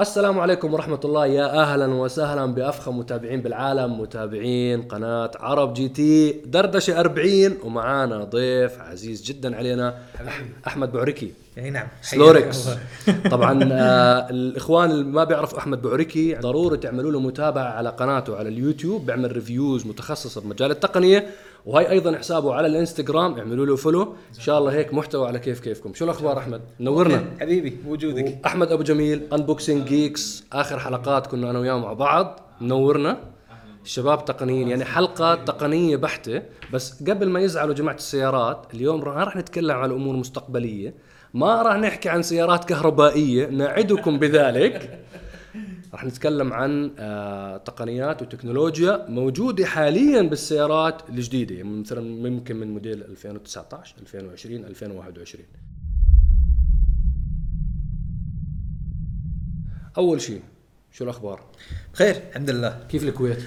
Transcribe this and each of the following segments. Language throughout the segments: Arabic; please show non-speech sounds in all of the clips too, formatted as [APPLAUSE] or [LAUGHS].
السلام عليكم ورحمة الله. يا أهلا وسهلا بأفخم متابعين بالعالم متابعين قناة عرب GT. دردشة 40 ومعانا ضيف عزيز جدا علينا أح- أحمد بعركي أي نعم. سلوركس [LAUGHS] طبعا آه الإخوان اللي ما بيعرفوا أحمد بعركي ضروري تعملوا له متابعة على قناته على اليوتيوب بيعمل reviews متخصصة بمجال التقنية. وهي أيضا حسابه على الإنستغرام اعملوا له follow إن شاء الله هيك محتوى على كيف كيفكم. شو الأخبار أحمد؟ نورنا. حبيبي وجودك احمد أبو جميل Unboxing Geeks آخر حلقات كنا أنا وياه مع بعض. منورنا شباب تقنيين يعني حلقة تقنية بحتة. بس قبل ما يزعلوا جماعة السيارات اليوم راح نتكلم عن أمور مستقبلية. ما راح نحكي عن سيارات كهربائية نعدكم بذلك. راح نتكلم عن آه تقنيات وتكنولوجيا موجودة حاليا بالسيارات الجديدة يعني مثلا ممكن من موديل 2019 2020 2021 أول شيء شو الأخبار؟ بخير الحمد لله كيف الكويت؟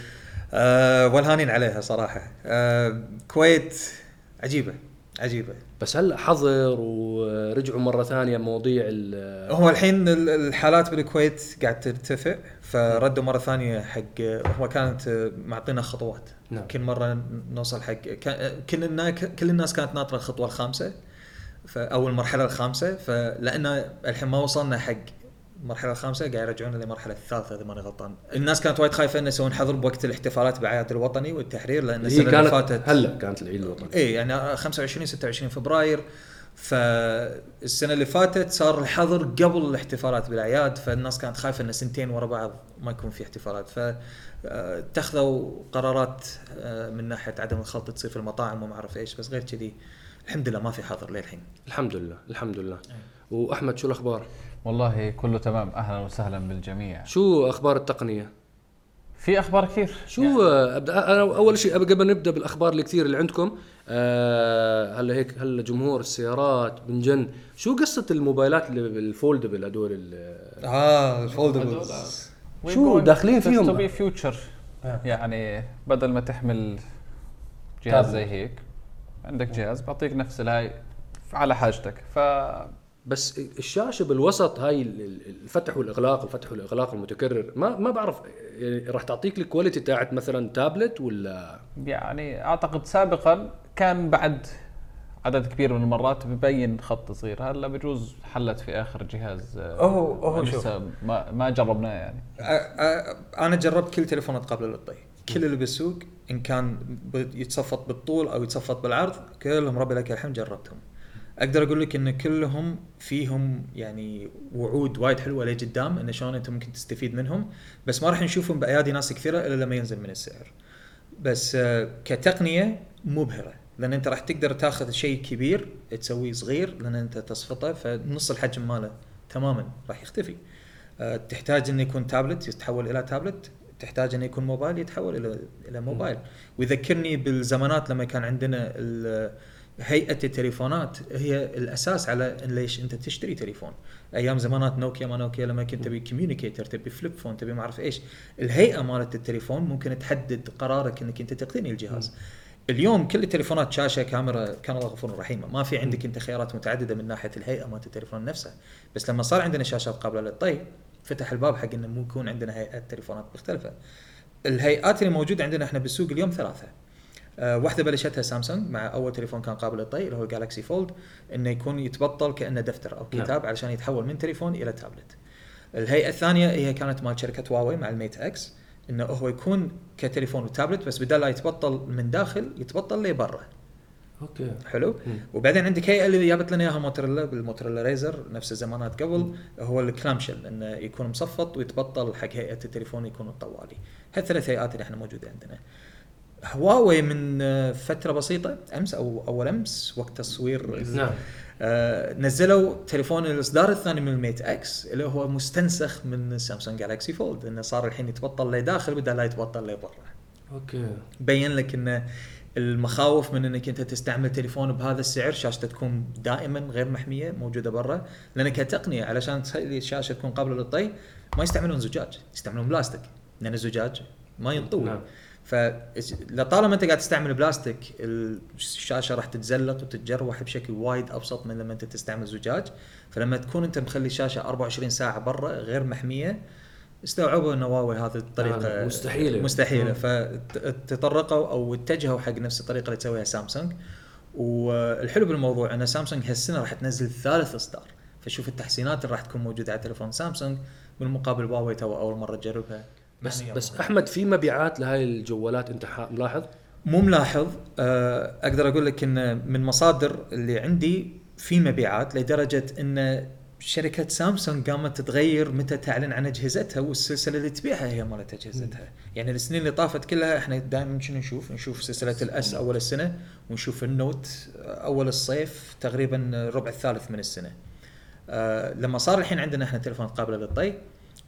آه والهانين عليها صراحة آه كويت عجيبة عجيبة بس هلا حظر ورجعوا مرة ثانية مواضيع ال- هو الحين ال- الحالات بالكويت قاعد ترتفع فردوا مرة ثانية حق هو كانت معطينا خطوات نعم. كل مرة نوصل حق كل الناس كل الناس كانت ناطرة الخطوة الخامسة فاول المرحلة الخامسة فلأن الحين ما وصلنا حق المرحله الخامسة قاعد يرجعونا للمرحله الثالثة إذا ماني غلطان. الناس كانت وايد خايفة انه يسوون حظر بوقت الاحتفالات باعياد الوطني والتحرير لأن هي السنة اللي فاتت هلأ كانت العيد الوطني. اي يعني 25 26 فبراير. فالسنة اللي فاتت صار الحظر قبل الاحتفالات بالأعياد فالناس كانت خايفة إن سنتين ورا بعض ما يكون في احتفالات. فاتخذوا قرارات آه، من ناحية عدم الخلط تصير في المطاعم وما أعرف إيش بس غير كذي الحمد لله ما في حظر للحين. الحمد لله الحمد لله. وأحمد شو الأخبار؟ والله كله تمام. أهلا وسهلا بالجميع. شو أخبار التقنية؟ في أخبار كثير. شو أبدأ؟ أنا أول شيء قبل نبدأ بالأخبار الكثير اللي عندكم آه هلا هيك هلا جمهور السيارات بنجن شو قصة الموبايلات اللي ال foldable هدول ال- آه ال foldables شو داخلين فيهم؟ to be future يعني بدل ما تحمل جهاز زي هيك عندك جهاز بيعطيك نفس الهاي على حاجتك. ف بس الشاشة بالوسط هاي ال- ال- الفتح والإغلاق الفتح والإغلاق المتكرر ما ما بعرف يعني راح تعطيك ال quality تاعت مثلا تابلت ولا؟ يعني أعتقد سابقا كان بعد عدد كبير من المرات ببين خط صغير. هلا بجوز حلت في آخر جهاز هو- هو شوف. لسه ما ما جربناه يعني. أنا جربت كل تليفونات قبل للطي كل اللي بالسوق إن كان يتصفط بالطول أو يتصفط بالعرض كلهم ربي لك الحمد جربتهم. أقدر أقول لك إن كلهم فيهم يعني وعود وايد حلوة لقدام إن شلون أنت ممكن تستفيد منهم. بس ما راح نشوفهم بأيادي ناس كثيرة إلا لما ينزل من السعر. بس آه، كتقنية مبهرة. لأن أنت راح تقدر تاخذ شيء كبير تسويه صغير لأن أنت تصفطه فنص الحجم ماله تماما راح يختفي. آه، تحتاج إنه يكون تابلت يتحول إلى تابلت تحتاج إنه يكون موبايل يتحول إلى إلى موبايل. ويذكرني بالزمانات لما كان عندنا هيئة التليفونات هي الأساس على ليش أنت تشتري تليفون. أيام زمانات نوكيا ما نوكيا لما كنت تبي communicator تبي flip phone تبي ما أعرف إيش. الهيئة مالت التليفون ممكن تحدد قرارك إنك أنت تقتني الجهاز. اليوم كل التليفونات شاشة كاميرا كان الله غفور رحيم. ما في عندك أنت خيارات متعددة من ناحية الهيئة مالت التليفون نفسه بس لما صار عندنا شاشات قابلة للطي فتح الباب حق انه مو يكون عندنا هيئات تليفونات مختلفة. الهيئات اللي موجودة عندنا إحنا بالسوق اليوم ثلاثة. واحدة بلشتها سامسونج مع أول تليفون كان قابل للطي اللي هو Galaxy Fold إنه يكون يتبطل كأنه دفتر أو نعم. كتاب علشان يتحول من تليفون إلى تابلت. الهيئة الثانية هي كانت مال شركة هواوي مع ال Mate X إنه هو يكون كتليفون وتابلت بس بدل لا يتبطل من داخل يتبطل لبرا. Okay. حلو؟ وبعدين عندك هيئه اللي جابت لنا إياها موتورولا بالموتورولا Razr نفس الزمانات قبل هو ال clamshell إنه يكون مصفط ويتبطل حق هيئة التليفون يكون الطوالي هالثلاث هيئات اللي إحنا موجودة عندنا. هواوي من آه، فترة بسيطة أمس أو أول أمس وقت تصوير نعم. آه نزلوا تليفون الإصدار الثاني من ال Mate X اللي هو مستنسخ من سامسونج Galaxy Fold إنه صار الحين يتبطل لداخل بدل لا يتبطل لبرا Okay. بين لك إن المخاوف من إنك أنت تستعمل تليفون بهذا السعر شاشته تكون دائما غير محمية موجودة برا لأن كتقنية علشان تخلي الشاشه تكون قابلة للطي ما يستعملون زجاج يستعملون بلاستيك لأن الزجاج ما ينطوي نعم. فلطالما انت قاعد تستعمل بلاستيك الشاشة راح تتزلق وتتجروح بشكل وايد أبسط من لما انت تستعمل زجاج. فلما تكون انت مخلي الشاشه 24 ساعة برا غير محمية استوعبوا ان هواوي هذه الطريقة آه،. مستحيلة. مم. فتطرقوا أو اتجهوا حق نفس الطريقة اللي تسويها سامسونج. والحلو بالموضوع ان سامسونج هالسنة راح تنزل ثالث اصدار فشوف التحسينات اللي راح تكون موجودة على تليفون سامسونج بالمقابل هواوي تو أول مرة تجربها. بس يعني بس. أحمد في مبيعات لهاي الجوالات أنت ملاحظ؟ مو ملاحظ آه، أقدر أقول لك إن من مصادر اللي عندي في مبيعات لدرجة إن شركة سامسونج قامت تتغير متى تعلن عن أجهزتها والسلسلة اللي تبيعها هي مالت أجهزتها، يعني السنين اللي طافت كلها إحنا دائما شنو نشوف؟ نشوف سلسلة الأس أول السنة ونشوف النوت أول الصيف تقريبا الربع الثالث من السنة. آه لما صار الحين عندنا إحنا تليفون قابله للطي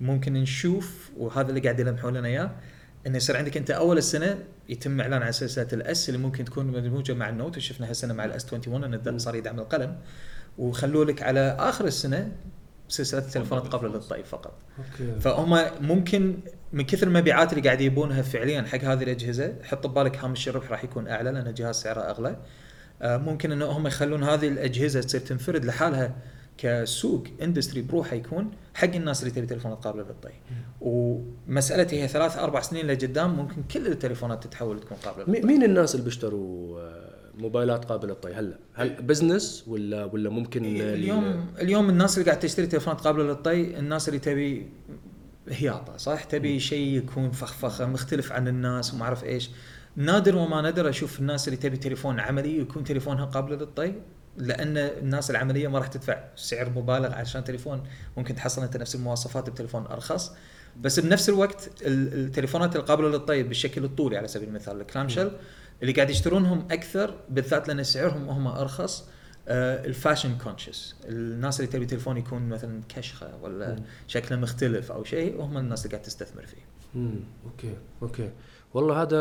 ممكن نشوف وهذا اللي قاعد يلمحون لنا إياه إنه يصير عندك أنت أول السنة يتم إعلان عن سلسلة الأس اللي ممكن تكون مدموجه مع النوت وشفنا هالسنه مع الأس 21 انه. صار يدعم القلم. وخلوا لك على آخر السنة سلسلة التليفونات قابله للطي فقط. Okay. فهم ممكن من كثر المبيعات اللي قاعد يبونها فعليا حق هذه الأجهزة حط ببالك هامش الربح راح يكون أعلى لأن الجهاز سعره أغلى. آه، ممكن إنه هم يخلون هذه الأجهزة تصير تنفرد لحالها كسوق industry بروحه يكون حق الناس اللي تبي تليفونات قابلة للطي. ومسألتي هي ثلاث أربع سنين لقدام ممكن كل التليفونات تتحول تكون قابلة للطي. مين الناس اللي بيشتروا آه، موبايلات قابلة للطي؟ هلا؟ هل بزنس ولا ولا ممكن ال- اليوم اليوم الناس اللي قاعد تشتري تليفونات قابلة للطي الناس اللي تبي هياطه صح؟ تبي شيء يكون فخفخة مختلف عن الناس وما أعرف إيش. نادر وما نادر أشوف الناس اللي تبي تليفون عملي ويكون تليفونها قابل للطي. لأن الناس العملية ما راح تدفع سعر مبالغ عشان تليفون. ممكن تحصل أنت نفس المواصفات بتليفون أرخص. بس بنفس الوقت ال- التليفونات القابلة للطي بالشكل الطولي على سبيل المثال. ال clamshell اللي قاعد يشترونهم أكثر بالذات لأن سعرهم هم أرخص آه، ال fashion conscious الناس اللي تبي تليفون يكون مثلا كشخة ولا مم. شكله مختلف أو شيء هم الناس اللي قاعد تستثمر فيه. امم أوكي أوكي. والله هذا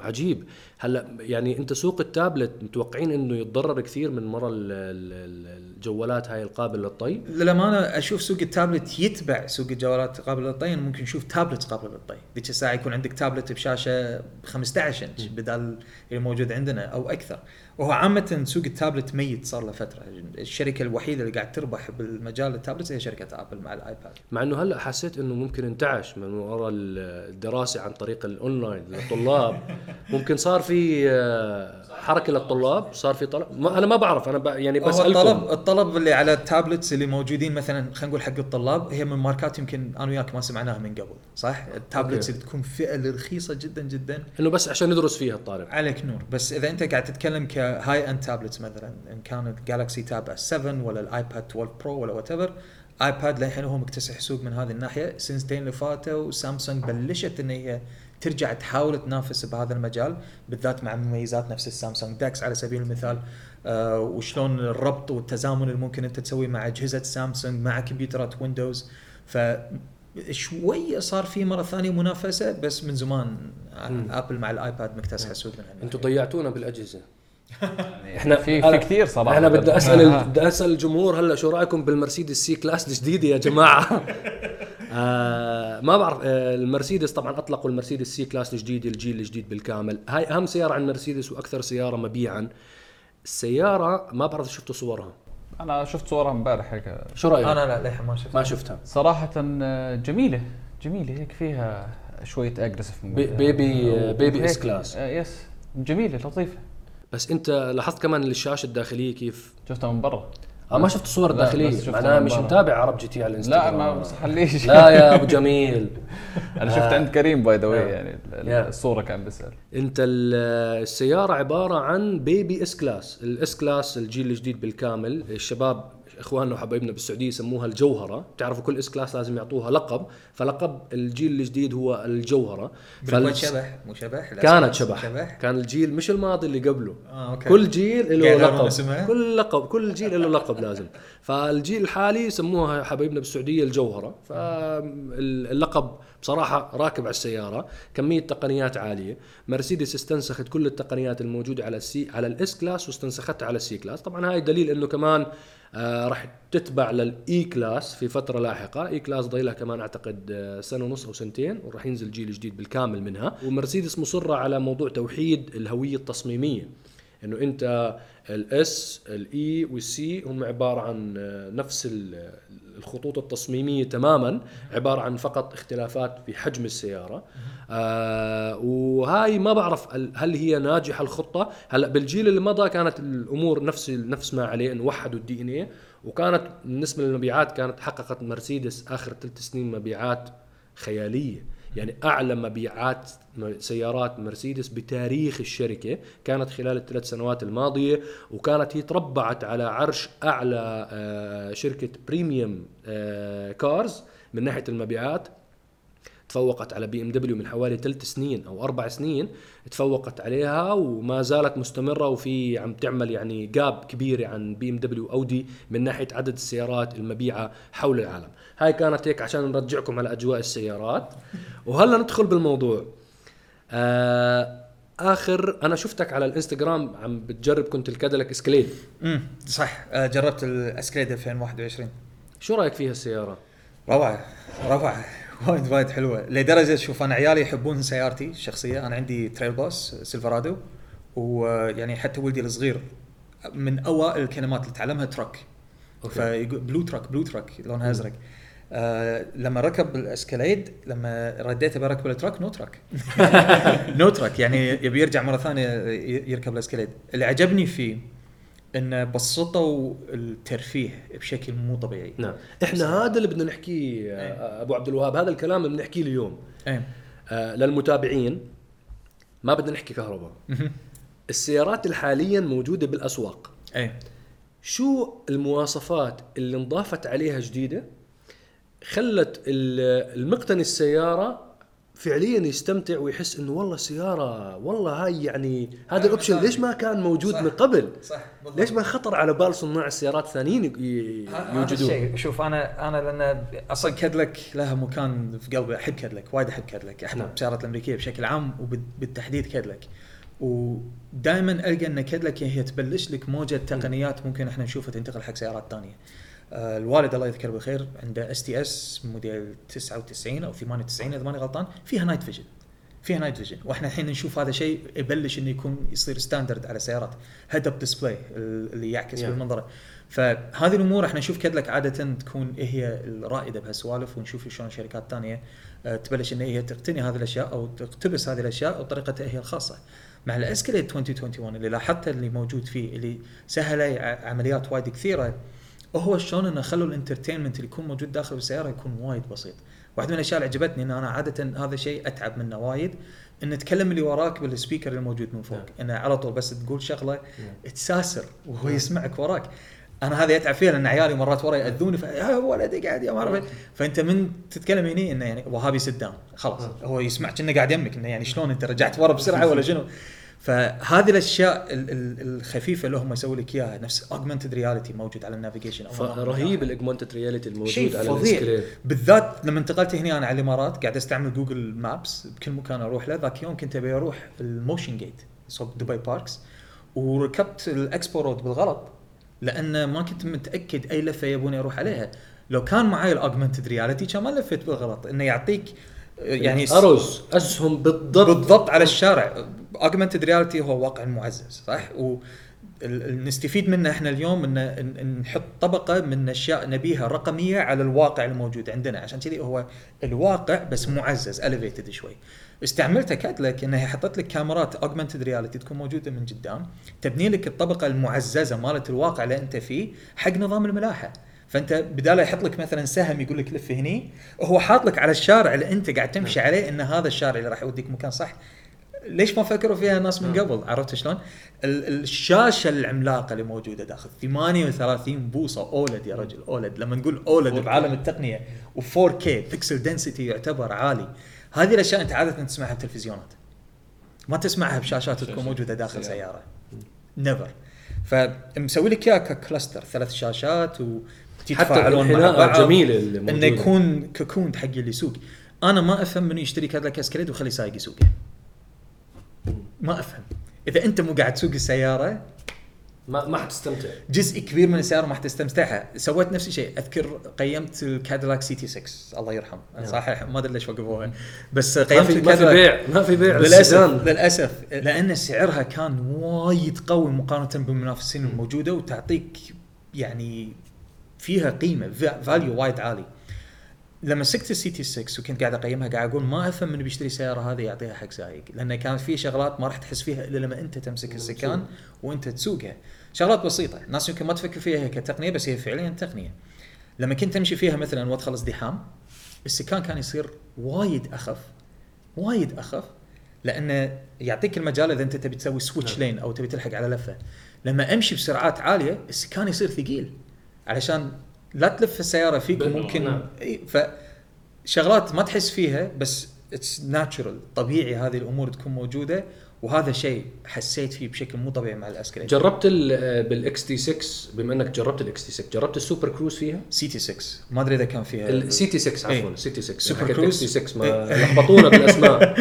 عجيب. هلأ يعني أنت سوق التابلت متوقعين إنه يتضرر كثير من مرة ال- ال- ال- الجوالات هاي القابلة للطي؟ للأمانة أشوف سوق التابلت يتبع سوق الجوالات قابلة للطي ممكن نشوف تابلت قابلة للطي. ذيك الساعة يكون عندك تابلت بشاشة 15 إنش بدال اللي موجود عندنا أو أكثر. وهو عامة سوق التابلت ميت صار له فترة. الشركة الوحيدة اللي قاعد تربح بالمجال التابلت هي شركة ابل مع الآيباد. مع إنه هلأ حسيت إنه ممكن انتعش من وراء الدراسة عن طريق الأونلاين للطلاب. [LAUGHS] ممكن صار في آه، حركة للطلاب صار في طلب. ما أنا ما بعرف أنا ب... يعني بسألكم. الطلب الطلب اللي على ال tablets اللي موجودين مثلا خلينا نقول حق الطلاب هي من ماركات يمكن أنا وياك ما سمعناها من قبل صح؟ ال tablets. اللي تكون فئة رخيصة جدا جدا. إنه بس عشان ندرس فيها الطالب. عليك نور. بس إذا أنت قاعد تتكلم ك high-end tablets مثلا إن كانت Galaxy Tab S 7 ولا الايباد 12 Pro ولا whatever ايباد للحين هو مكتسح سوق من هذه الناحية. سنتين اللي فاتوا سامسونج بلشت إن هي ترجع تحاول تنافس بهذا المجال بالذات مع مميزات نفس السامسونج DeX على سبيل المثال آه وشلون الربط والتزامن اللي ممكن انت تسويه مع اجهزة سامسونج مع كمبيوترات ويندوز ف شوية صار في مرة ثانية منافسة بس من زمان مم. ابل مع الآيباد مكتسحة السوق من. أنتم ضيعتونا بالأجهزة [LAUGHS] إحنا في في كثير صراحة أنا بدي أسأل آه. بدي أسأل الجمهور هلأ شو رأيكم بالمرسيدس C-Class الجديدة يا جماعة [LAUGHS] آه ما بعرف آه المرسيدس طبعا أطلقوا المرسيدس C-Class الجديد الجيل الجديد بالكامل. هاي أهم سيارة عن مرسيدس وأكثر سيارة مبيعا. السيارة ما بعرف شفتوا صورها. أنا شفت صورها امبارح هيك. شو رأيك؟ أنا لا للحين ما شفت ما شفتها. صراحة آه، جميلة جميلة. هيك فيها شوية aggressive ba- baby- baby S-Class. Yes جميلة لطيفة. بس أنت لاحظت كمان الشاشة الداخلية كيف؟ شفتها من برا. آه ما شفت الصور لا، الداخليه معناها مش. متابع عرب GT على لا الانستغرام ما بصحليش لا يا [LAUGHS] أبو جميل أنا شفت آه. عند كريم by the آه. يعني ال- يا. الصورة كان بيسأل أنت ال- السيارة عبارة عن baby S-Class ال S-Class الجيل الجديد بالكامل الشباب إخواننا وحبايبنا بالسعودية يسموها الجوهرة. بتعرفوا كل S-Class لازم يعطوها لقب. فلقب الجيل الجديد هو الجوهرة. فال- شبح مو شبح كانت شبح. شبح. كان الجيل مش الماضي اللي قبله. آه أوكي. كل جيل له لقب. اسمها؟ كل لقب كل جيل له لقب لازم. [LAUGHS] فالجيل الحالي يسموها حبايبنا بالسعودية الجوهرة. فاللقب بصراحة راكب على السيارة. كمية تقنيات عالية. مرسيدس استنسخت كل التقنيات الموجودة على ال C على ال S-Class واستنسختها على ال C-Class. طبعا هاي دليل إنه كمان آه راح تتبع لل E-Class في فترة لاحقة. E-Class ضايلها كمان أعتقد آه، سنة ونص أو سنتين وراح ينزل جيل جديد بالكامل منها. ومرسيدس مصرة على موضوع توحيد الهوية التصميمية إنه أنت ال S ال E وال C هم عبارة عن آه، نفس الخطوط التصميمية تماما عبارة عن فقط اختلافات في حجم السيارة. آه وهاي ما بعرف هل هي ناجحة الخطة. هلأ بالجيل اللي مضى كانت الأمور نفس نفس ما عليه إنه وحدوا ال DNA وكانت بالنسبة للمبيعات كانت حققت مرسيدس آخر ثلاث سنين مبيعات خيالية. يعني اعلى مبيعات سيارات مرسيدس بتاريخ الشركة. كانت خلال الثلاث سنوات الماضية وكانت هي تربعت على عرش أعلى آه، شركة premium آه، cars من ناحية المبيعات. تفوقت على بي ام دبليو من حوالي ثلاث سنين أو أربع سنين تفوقت عليها وما زالت مستمرة وفي عم تعمل يعني gap كبيره عن بي ام دبليو اودي من ناحية عدد السيارات المبيعة حول العالم. هاي كانت هيك عشان نرجعكم على أجواء السيارات. وهلأ ندخل بالموضوع. آه آخر أنا شفتك على الإنستغرام عم بتجرب كنت الكاديلاك Escalade. امم صح. آه، جربت ال Escalade 2021 شو رأيك فيها السيارة؟ روعة روعة. وايد وايد حلوة. لدرجة شوف أنا عيالي يحبون سيارتي الشخصية. أنا عندي Trail Boss Silverado ويعني حتى ولدي الصغير من أوائل الكلمات اللي تعلمها truck. فيقول blue truck blue truck لونها أزرق. آه لما ركب ال Escalade لما رديته بركب ال truck no truck no truck يعني يبي يرجع مرة ثانية يركب ال Escalade اللي عجبني فيه انه بسطوا الترفيه بشكل مو طبيعي. نعم. إحنا هذا اللي بدنا نحكيه آه، أبو عبد الوهاب هذا الكلام اللي بنحكيه اليوم. إيه. آه، للمتابعين ما بدنا نحكي كهرباء. السيارات الحاليا موجودة بالأسواق. إيه. شو المواصفات اللي انضافت عليها جديدة خلت ال- المقتني السيارة فعليا يستمتع ويحس إنه والله السياره والله هاي يعني هذا ال option مثالي. ليش ما كان موجود صح. من قبل صح بالضبط. ليش ما خطر على بال صناع السيارات الثانيين يوجدوه شوف أنا أنا لأن أصلا كادلك لها مكان في قلبي أحب كادلك وايد أحب كادلك احب نعم. السيارات الأمريكية بشكل عام وبالتحديد كادلك ودائما ألقى إن كادلك هي تبلش لك موجة تقنيات ممكن إحنا نشوفها تنتقل حق سيارات ثانية. آه الوالد الله يذكره بالخير عنده STS موديل 99 أو 98 إذا ماني غلطان فيها night vision. فيها night vision وإحنا الحين نشوف هذا شيء يبلش إنه يكون يصير standard على سيارات head-up display اللي يعكس Yeah. بالمنظره فهذه الأمور إحنا نشوف كادلك عادة تكون هي الرائدة بهالسوالف ونشوف شلون شركات ثانية آه، تبلش ان هي تقتني هذه الأشياء أو تقتبس هذه الأشياء بطريقتها هي الخاصة. مع ال Escalade 2021 اللي لاحظته اللي موجود فيه اللي سهل عمليات وايد كثيرة هو شلون إنه خلوا ال entertainment اللي يكون موجود داخل السياره يكون وايد بسيط. واحدة من الأشياء اللي عجبتني ان أنا عادة هذا شيء أتعب منه وايد إن تكلم اللي وراك بال speaker اللي موجود من فوق نعم. إنه على طول بس تقول شغلة نعم. تساسر وهو يسمعك وراك أنا هذا يتعب فيه لأن عيالي مرات ورا يأذوني يا ولدي قاعد يا ما أعرف. فأنت من تتكلم هني إنه يعني وهابي سدام خلاص هو يسمعك انه قاعد يمك إنه يعني شلون أنت رجعت ورا بسرعة [LAUGHS] ولا شنو فهذه الأشياء ال- ال- الخفيفة اللي هم يسووا لك إياها نفس augmented reality موجود على ال navigation رهيب ال augmented reality الموجود على ال Escalade بالذات لما انتقلت هنا أنا على الإمارات قاعد أستعمل Google Maps بكل مكان أروح له. ذاك يوم كنت أبي أروح ال Motiongate صوب Dubai Parks وركبت ال Expo Road بالغلط لأن ما كنت متأكد أي لفة يبوني أروح عليها. لو كان معي ال augmented reality كان ما لفيت بالغلط إنه يعطيك يعني arrows اسهم بالضبط. بالضبط على الشارع. augmented reality هو واقع معزز صح؟ و نستفيد منه إحنا اليوم ان نحط طبقة من أشياء نبيها رقمية على الواقع الموجود عندنا. عشان كذي هو الواقع بس معزز elevated شوي. استعملته كادلك انها حطت لك كاميرات augmented reality تكون موجودة من قدام تبني لك الطبقة المعززة مالت الواقع اللي أنت فيه حق نظام الملاحة. فأنت بدال يحط لك مثلا سهم يقول لك لف هني هو حاط لك على الشارع اللي أنت قاعد تمشي عليه إن هذا الشارع اللي راح يوديك مكان صح. ليش ما فكروا فيها الناس من قبل؟ عرفت شلون؟ ال- الشاشة العملاقة اللي موجودة داخل 38 بوصة أولد يا رجل أولد. لما نقول أولد بعالم التقنية و4K بيكسل دنسيتي يعتبر عالي. هذه الأشياء أنت عادة تسمعها بالتلفزيونات ما تسمعها بشاشات تكون موجودة داخل سيارة. never فمسوي لك إياها ك cluster ثلاث شاشات و تتفاعلون مع بعض. اللي إنه. يكون cocoon حق اللي يسوق. أنا ما أفهم منو يشتري كادلاك Escalade ويخلي سايق يسوقه ما أفهم. إذا أنت مو قاعد تسوق السيارة ما ما حتستمتع. جزء كبير من السيارة ما حتستمتعها سويت نفس الشيء. أذكر قيمت الكاديلاك CT 6 الله يرحم صحيح. ما أدري ليش وقفوها. بس ما قيمت في ما في بيع ما في بيع للاسف. للأسف. لأن سعرها كان وايد قوي مقارنة بالمنافسين الموجودة وتعطيك يعني فيها قيمة value وايد عالي. لما مسكت ال CT 6 وكنت قاعد أقيمها قاعد أقول ما أفهم من بيشتري سيارة هذه يعطيها حق سايق لأن كانت في شغلات ما راح تحس فيها إلا لما أنت تمسك السكان وأنت تسوقها. شغلات بسيطة الناس يمكن ما تفكر فيها كتقنية بس هي فعليا تقنية. لما كنت أمشي فيها مثلا وأدخل ازدحام السكان كان يصير وايد أخف وايد أخف لأنه يعطيك المجال إذا أنت تبي تسوي switch نعم. لين أو تبي تلحق على لفة. لما أمشي بسرعات عالية السكان يصير ثقيل. علشان لا تلف السياره فيك ممكن نعم. فشغلات ما تحس فيها بس it's natural طبيعي هذه الأمور تكون موجودة وهذا شيء حسيت فيه بشكل مو طبيعي مع الاسكاليد جربت بال XT 6 بما إنك جربت ال XT 6 جربت السوبر كروز فيها؟ CT 6 ما أدري إذا كان فيها ال CT 6 إيه. عفوا ال CT 6 سوبر كروز. CT 6 ما لخبطونا بالأسماء [LAUGHS]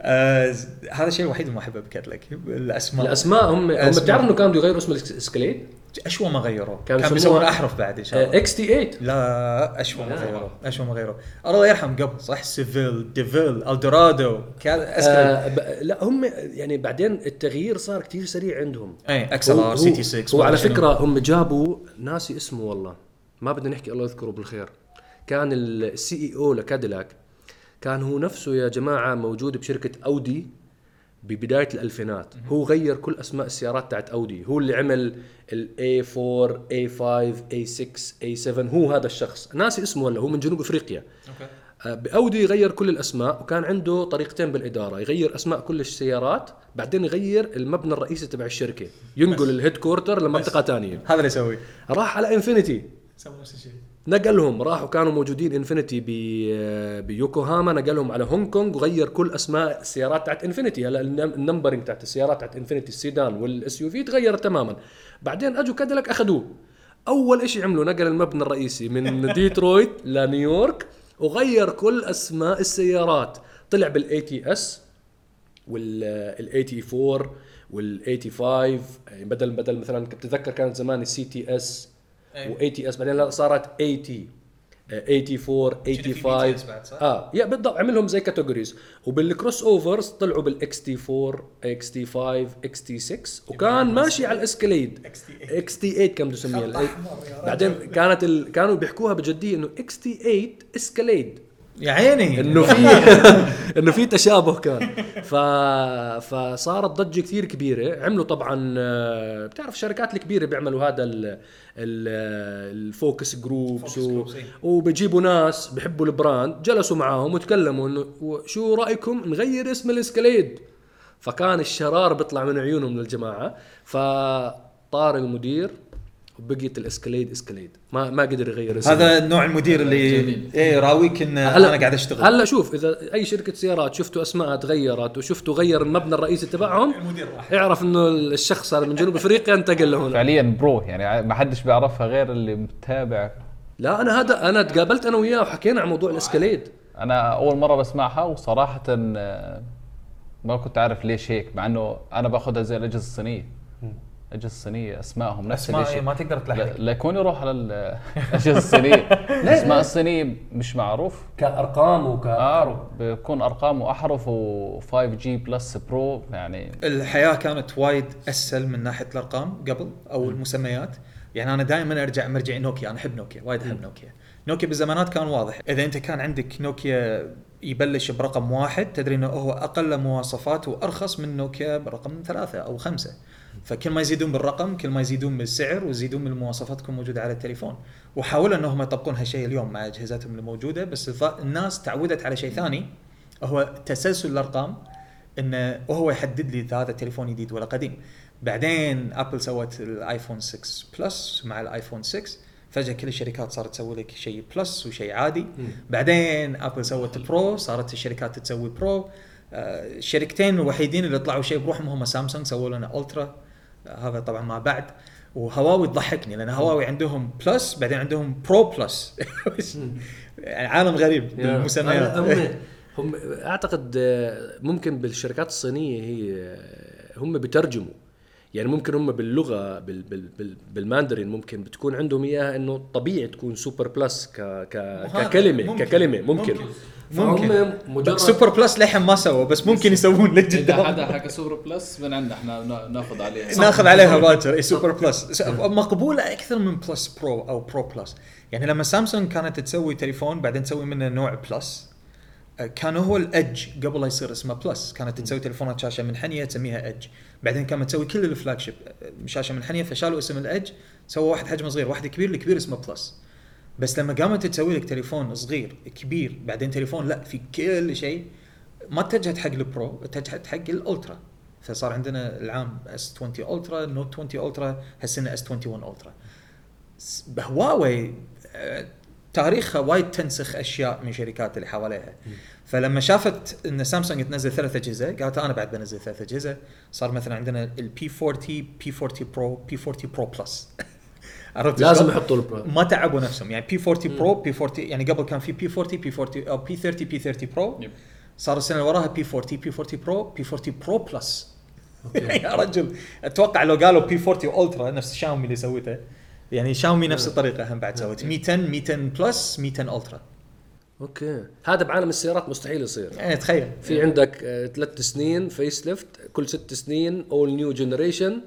آه هذا الشيء الوحيد اللي ما احبه بكاديلاك الأسماء الأسماء هم هم. بتعرف إنه كانوا يغيروا اسم الاسكاليد اشوى ما كانوا كان يسموها- بيسوون أحرف بعد إن شاء الله. XT 8 لا اشوى ما لا. غيروا اشوى ما غيروا الله يرحم قبل صح؟ سيفيل ديفيل ألدورادو. كان آه لا هم يعني بعدين التغيير صار كثير سريع عندهم. اي اكسل هو- ار سي تي 6 هو ما على أدري شنو. فكرة هم جابوا ناسي اسمه والله. ما بدنا نحكي الله يذكره بالخير. كان السي إي أو لكاديلاك كان هو نفسه يا جماعة موجود بشركة أودي. ببداية الألفينات. هو غير كل أسماء السيارات تاعت أودي. هو اللي عمل الاي 4 اي 5 اي 6 اي 7 هو هذا الشخص. ناسي اسمه ولا هو من جنوب إفريقيا. أوكي. آه، بأودي يغير كل الأسماء وكان عنده طريقتين بالإدارة. يغير أسماء كل السيارات بعدين يغير المبنى الرئيسي تبع الشركة. ينقل ال headquarter لمنطقة ثانية. هذا اللي يسوي راح على إنفينيتي. سوى نفس الشيء. نقلهم راحوا كانوا موجودين انفينيتي ب- بيوكوهاما نقلهم على هونغ كونغ وغير كل أسماء السيارات تاعت انفينيتي هلا النم- ال numbering تاعت السيارات تاعت انفينيتي السيدان وال SUV تغيرت تماما. بعدين أجوا كاديلاك أخذوه. أول شيء عملوا نقل المبنى الرئيسي من [LAUGHS] ديترويت لنيويورك وغير كل أسماء السيارات. طلع بالاي تي اس وال 84 وال 85 يعني بدل بدل مثلا كنت بتذكر كانت زمان السي تي اس أي. و 80 اس بعدين صارت 80 آه، 84 في85 BTS بعد، صح؟ آه يا بالضبط عملهم زي كاتيجوريز وبالكروس اوفرز طلعوا بالاكس تي 4 إكس تي 5 إكس تي 6 وكان ماشي على الاسكليد XT8. إكس تي 8 كم بده يسميها بعدين كانت ال... كانوا بيحكوها بجدية إنه XT 8 اسكاليد يا عيني. إنه في [LAUGHS] إنه في تشابه كان. ف فصارت ضجة كثير كبيرة. عملوا طبعا آه، بتعرف الشركات الكبيرة بيعملوا هذا ال ال ال focus groups focus و... إيه. وبيجيبوا ناس بيحبوا ال brand جلسوا معاهم وتكلموا إنه شو رأيكم نغير اسم الاسكاليد فكان الشرار بيطلع من عيونهم للجماعة. فطار المدير وبقيت الاسكاليد اسكاليد ما ما قدر يغير اسمه هذا نوع المدير اللي جميل. إيه راويك ان أنا قاعد أشتغل. هلا شوف إذا أي شركة سيارات شفتوا اسماءها تغيرت وشفتوا غير المبنى الرئيسي تبعهم المدير راح. اعرف إنه الشخص هذا من جنوب أفريقيا انتقل لهنا. فعليا برو يعني ما حدش بيعرفها غير اللي متابع. لا أنا هذا أنا تقابلت أنا وياه وحكينا عن موضوع الاسكاليد أنا أول مرة بسمعها وصراحه آه، ما كنت عارف ليش هيك مع إنه أنا باخذها زي الأجهزة الصينية. الاجهزه الصينية أسمائهم نفس الشيء إيه، ما تقدر تلحق لا يكون يروح على الاجهزه الصينية. [LAUGHS] الاسماء الصينية مش معروف. كأرقام وك آه بيكون ارقامه احرف و5 G plus pro يعني الحياة كانت وايد أسهل من ناحية الأرقام قبل أو المسميات. يعني أنا دائما أرجع مرجع نوكيا أنا أحب نوكيا وايد أحب نوكيا. نوكيا بالزمانات كان واضح. إذا أنت كان عندك نوكيا يبلش برقم واحد تدري إنه هو أقل مواصفات وأرخص من نوكيا برقم ثلاثة أو خمسة. فكل ما يزيدون بالرقم كل ما يزيدون بالسعر ويزيدون من المواصفات تكون موجودة على التليفون. وحاولوا إنهم يطبقون هالشيء اليوم مع أجهزتهم الموجودة بس الناس تعودت على شيء ثاني هو تسلسل الأرقام انه وهو يحدد لي اذا هذا تليفون جديد ولا قديم. بعدين ابل سوت الآيفون 6 plus مع الآيفون 6 فجأة كل الشركات صارت تسوي لك شيء plus وشيء عادي. بعدين ابل سوت pro صارت الشركات تسوي pro. آه، الشركتين الوحيدين اللي طلعوا شيء بروحهم هم سامسونج سووا لنا ultra هذا طبعا ما بعد. وهواوي تضحكني لأن هواوي عندهم plus بعدين عندهم pro plus [LAUGHS] يعني عالم غريب بالمسميات. هم [LAUGHS] هم أعتقد آه، ممكن بالشركات الصينية هي آه، هم بترجموا. يعني ممكن هم باللغة بال بال بال بالماندرين ممكن بتكون عندهم إياها إنه طبيعي تكون super plus ك ك ككلمة ممكن. ككلمة ممكن. ممكن. ممكن. مجرد super plus للحين ما سووا بس ممكن يسوون إذا لقدام حدا حكى super plus من عندنا إحنا نا- ناخذ عليه. ناخذ عليها باكر. super plus. مقبولة أكثر من plus pro أو pro plus. يعني لما سامسونج كانت تسوي تليفون بعدين تسوي منه نوع plus آه، كان هو ال edge قبل لا يصير اسمه plus. كانت تسوي تليفونات شاشة منحنيه تسميها edge. بعدين كانت تسوي كل ال flagship آه، شاشة منحنيه فشالوا اسم ال edge سووا واحد حجمه صغير واحد كبير الكبير اسمه plus. بس لما قامت تسوي لك تليفون صغير كبير بعدين تليفون لا في كل شيء ما اتجهت حق ال pro اتجهت حق ال ultra. فصار عندنا العام S 20 ultra note 20 ultra هالسنة S 21 ultra هواوي تاريخها وايد تنسخ أشياء من شركات اللي حواليها. فلما شافت إن سامسونج تنزل ثلاث أجهزة قالت أنا بعد بنزل ثلاث أجهزة صار مثلا عندنا ال P 40 P 40 pro P 40 pro plus عرفت لازم؟ يحطوا ال pro. ما تعبوا نفسهم. يعني P 40 pro P 40 يعني قبل كان في P 40 P 40 أو P 30 P 30 pro yep. صار السنة اللي وراها P 40 P 40 pro P 40 pro plus يا رجل. أتوقع لو قالوا P 40 ultra نفس شاومي اللي سوته يعني شاومي نفس الطريقة هم بعد سوت. 210 210 plus 210 ultra okay. هذا بعالم السيارات مستحيل يصير. يعني تخيل. في عندك آه، ثلاث سنين facelift كل ست سنين اول new generation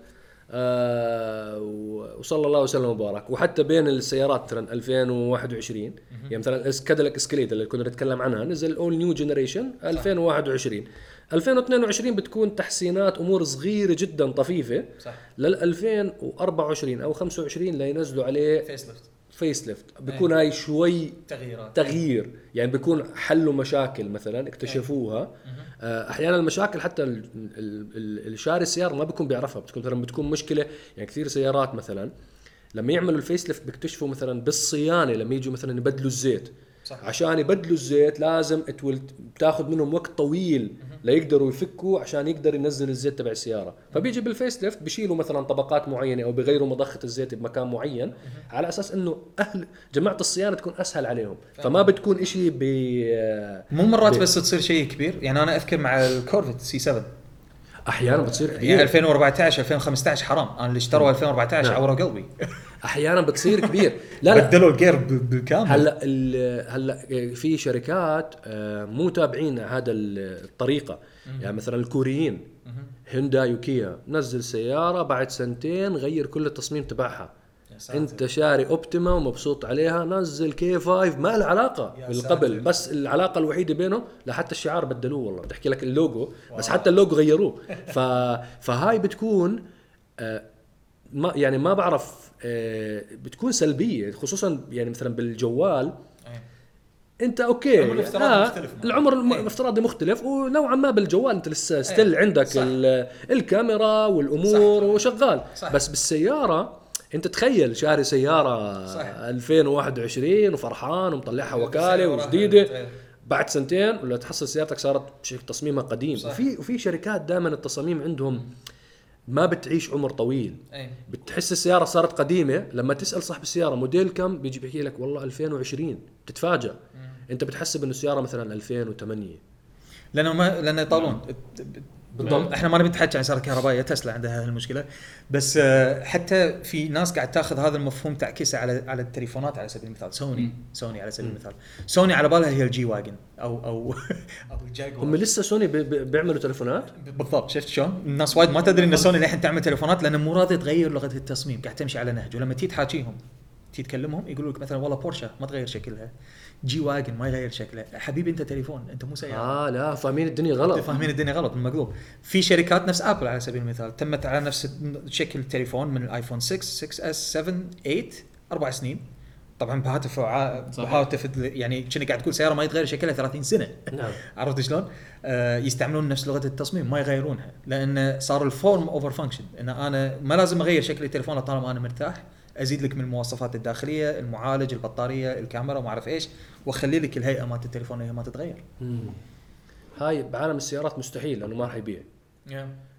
وصلى الله وسلم وبارك. وحتى بين السيارات مثلا 2021 يعني مثلا اس- كاديلاك اسكليد اللي كنا نتكلم عنها نزل أول new generation 2021 2022 بتكون تحسينات أمور صغيرة جدا طفيفة. صح. لل 2024 أو 25 لينزلوا عليه facelift facelift بكون هاي شوي تغييرات. تغيير. يعني بيكون حلوا مشاكل مثلا اكتشفوها. آه، أحيانا المشاكل حتى ال- ال- ال- الشاري السيارة ما بيكون بيعرفها. بتكون مثلا بتكون مشكلة يعني كثير سيارات مثلا لما يعملوا ال facelift بيكتشفوا مثلا بالصيانة لما يجوا مثلا يبدلوا الزيت. صح. عشان يبدلوا الزيت لازم بتاخذ منهم وقت طويل. ليقدروا يفكوا عشان يقدر ينزل الزيت تبع السيارة. فبيجي بال facelift بيشيلوا مثلا طبقات معينة أو بيغيروا مضخة الزيت بمكان معين على أساس إنه أهل جماعة الصيانة تكون أسهل عليهم. فما بتكون إشي ب مو مرات بي- بس تصير شيء كبير. يعني أنا أذكر مع الكورفت C7 أحيانا بتصير يعني كبير. 2014 2015 حرام. أنا اللي اشتروا 2014 نعم. عوروا قلبي. أحيانا بتصير كبير. لا لا. بدلوا ال gear بالكامل هلا ال- هلا في شركات آه، مو تابعين هذا ال- الطريقة. يعني مثلا الكوريين. هيونداي وكيا. نزل سيارة بعد سنتين غير كل التصميم تبعها. أنت شاري أوبتيما ومبسوط عليها نزل K5 ما له علاقة باللي قبل. بس العلاقة الوحيدة بينهم لحتى الشعار بدلوه والله. بدي أحكي لك اللوجو بس حتى اللوجو غيروه. ف... فهاي بتكون آه، ما يعني ما بعرف آه، بتكون سلبية خصوصا يعني مثلا بالجوال. أنت okay العمر الافتراضي مختلف معك. العمر. الافتراضي مختلف ونوعا ما بالجوال أنت لسه still عندك صح. ال- الكاميرا والأمور صح. وشغال صح. بس بالسيارة أنت تخيل شاري سيارة صح. 2021 وفرحان ومطلعها وكالة وجديدة. بعد سنتين ولا تحصل سيارتك صارت تصميمها قديم صح. وفي وفي شركات دائما التصاميم عندهم ما بتعيش عمر طويل. أي. بتحس السيارة صارت قديمة لما تسأل صاحب السيارة موديل كم بيجي بيحكي لك والله 2020 بتتفاجئ أنت بتحسب انه السيارة مثلا 2008 لأنه ما لأنه يطولون بالضبط. إحنا ما نبي نحكي عن سياره كهربائيه تسلا عندها هالمشكله بس آه، حتى في ناس قاعد تاخذ هذا المفهوم تعكسه على على التليفونات على سبيل المثال. سوني سوني على سبيل المثال. سوني على بالها هي ال G-Wagon أو أو [LAUGHS] أو الجاكوار هم لسه سوني بي- بي- بيعملوا تليفونات؟ بالضبط. شفت شلون؟ الناس وايد ما تدري إن سوني للحين تعمل تليفونات لأن مو راضيه تغير لغة التصميم قاعد تمشي على نهج ولما تيجي تحاكيهم تيجي تكلمهم يقولوا لك مثلا والله بورشه ما تغير شكلها. G-Wagon ما يغير شكله. حبيبي أنت تليفون أنت مو سيارة. آه لا فاهمين الدنيا غلط. فاهمين الدنيا غلط بالمقلوب في شركات نفس ابل على سبيل المثال تمت على نفس شكل التليفون من الآيفون 6 6S 7 8 أربع سنين. طبعا بهاتف. بهاتف يعني كأنك قاعد تقول سيارة ما يتغير شكلها 30 سنة. نعم. عرفت شلون؟ آه يستعملون نفس لغة التصميم ما يغيرونها. لأن صار ال form over function إن أنا ما لازم أغير شكل التليفون طالما أنا مرتاح. أزيد لك من المواصفات الداخلية المعالج البطارية الكاميرا ما أعرف إيش وأخلي لك الهيئة مالت التليفون هي ما تتغير. مم. هاي بعالم السيارات مستحيل لأنه ما راح يبيع.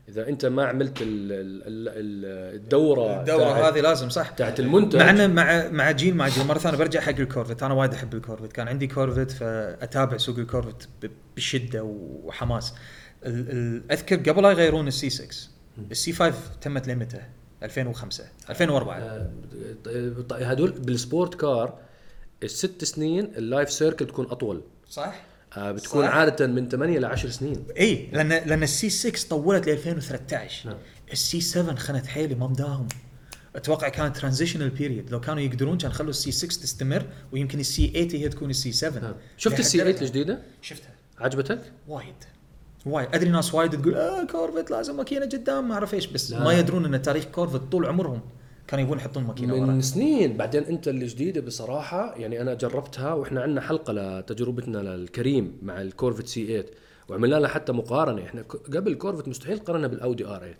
إذا أنت ما عملت ال- ال- ال- الدورة الدورة هذه لازم صح. تاعت المنتج. مع إنه مع مع جيل مع جيل. مرة ثانية برجع حق الكورفت. أنا وايد أحب الكورفت. كان عندي كورفت فأتابع سوق الكورفت بشدة وحماس. أذكر قبل لا يغيرون السي 6 السي 5 تمت لمتى 2005 2004 آه، هدول بال sport car الست سنين ال life cycle تكون أطول. صح؟ آه، بتكون صح. عادة من 8 ل 10 سنين. اي لأن لأن ال C6 طولت ل 2013 نعم. ال C7 خنت حيلي ما مداهم. أتوقع كانت transitional period لو كانوا يقدرون كان خلوا ال C6 تستمر ويمكن ال C8 هي تكون ال C7 نعم. شفت ال C8 الجديدة؟ شفتها. عجبتك؟ وايد. وايد. أدري ناس وايد تقول آه كورفت لازم ماكينة قدام. ما أعرف إيش بس لا. ما يدرون إن تاريخ كورفت طول عمرهم كانوا يبون يحطون ماكينة من ورا. سنين. بعدين أنت الجديده بصراحة يعني أنا جربتها وإحنا عندنا حلقة لتجربتنا للكريم مع الكورفت C8 وعملنا لها حتى مقارنة. إحنا قبل الكورفت مستحيل قارنا بالأودي R8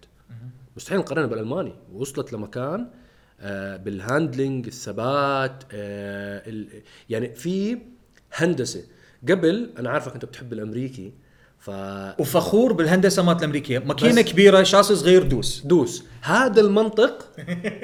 مستحيل نقارنها بالألماني. وصلت لمكان آه بال handling الثبات آه يعني في هندسة. قبل أنا عارفك أنت بتحب الأمريكي ف وفخور بالهندسة مالت الأمريكية. ماكينة بس- كبيرة chassis صغير دوس. دوس. هذا المنطق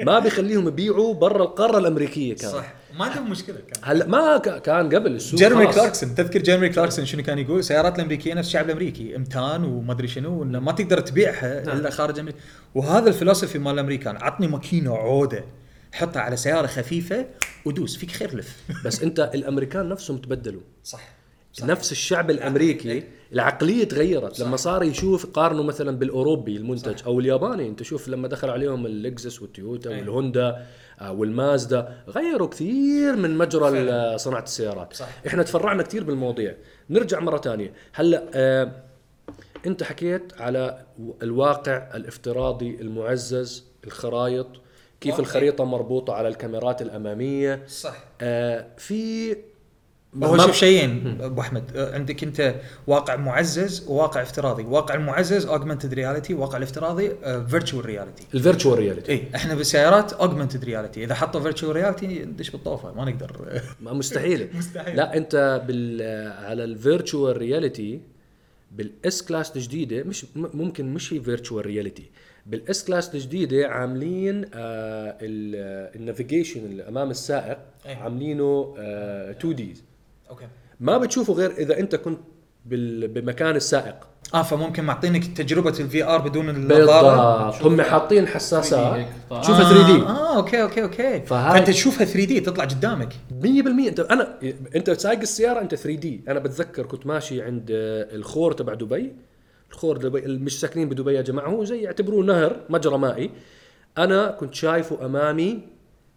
ما [LAUGHS] بيخليهم يبيعوا برا القارة الأمريكية كان. ما عندهم مشكلة كان. هلا ما كان قبل السوق جيرمي. كلاركسون تذكر جيرمي كلاركسون شنو كان يقول؟ السيارات الأمريكية نفس الشعب الأمريكي. متان وما أدري شنو ما تقدر تبيعها نعم. إلا خارج أمريكا. وهذا الفلسفة مال الأمريكان عطني ماكينة عودة حطها على سيارة خفيفة ودوس. فيك خير لف. بس أنت الأمريكان نفسهم تبدلوا. صح. نفس الشعب الأمريكي العقلية تغيرت. لما صار يشوف قارنوا مثلا بالأوروبي المنتج أو الياباني. أنت شوف لما دخل عليهم اللكزس والتويوتا أي. والهوندا آه، والمازدا غيروا كثير من مجرى صناعة السيارات. صح. إحنا تفرعنا كثير بالمواضيع. نرجع مرة ثانية. هلأ آه أنت حكيت على الواقع الافتراضي المعزز الخرائط كيف واقعي. الخريطة مربوطة على الكاميرات الأمامية. صح. آه في هو ما- شوف شيئين أبو أحمد آه، عندك أنت واقع معزز وواقع افتراضي، واقع المعزز اوجمانتد رياليتي، واقع الافتراضي virtual reality. ال virtual reality اي إحنا بالسيارات augmented reality، إذا حطوا virtual reality ندش بالطوفة ما نقدر. ما مستحيل. [LAUGHS] مستحيل. لا أنت بال على الفيرتشوال رياليتي بال S-Class الجديده مش ممكن مش هي virtual reality بال S-Class الجديده عاملين آه ال navigation اللي أمام السائق أي. عاملينه آه 2D okay. ما بتشوفه غير إذا أنت كنت بال بمكان السائق. آه فممكن معطينك تجربة ال VR بدون النظاره بالضبط. هم حاطين حساسات. تشوفها 3D. آه okay okay okay. فهاي- فأنت تشوفها 3D تطلع قدامك. 100% انت أنا أنت سايق السيارة أنت 3D. أنا بتذكر كنت ماشي عند آه، الخور تبع دبي. الخور دبي اللي مش ساكنين بدبي يا جماعة هو زي يعتبروه نهر مجرى مائي. أنا كنت شايفه أمامي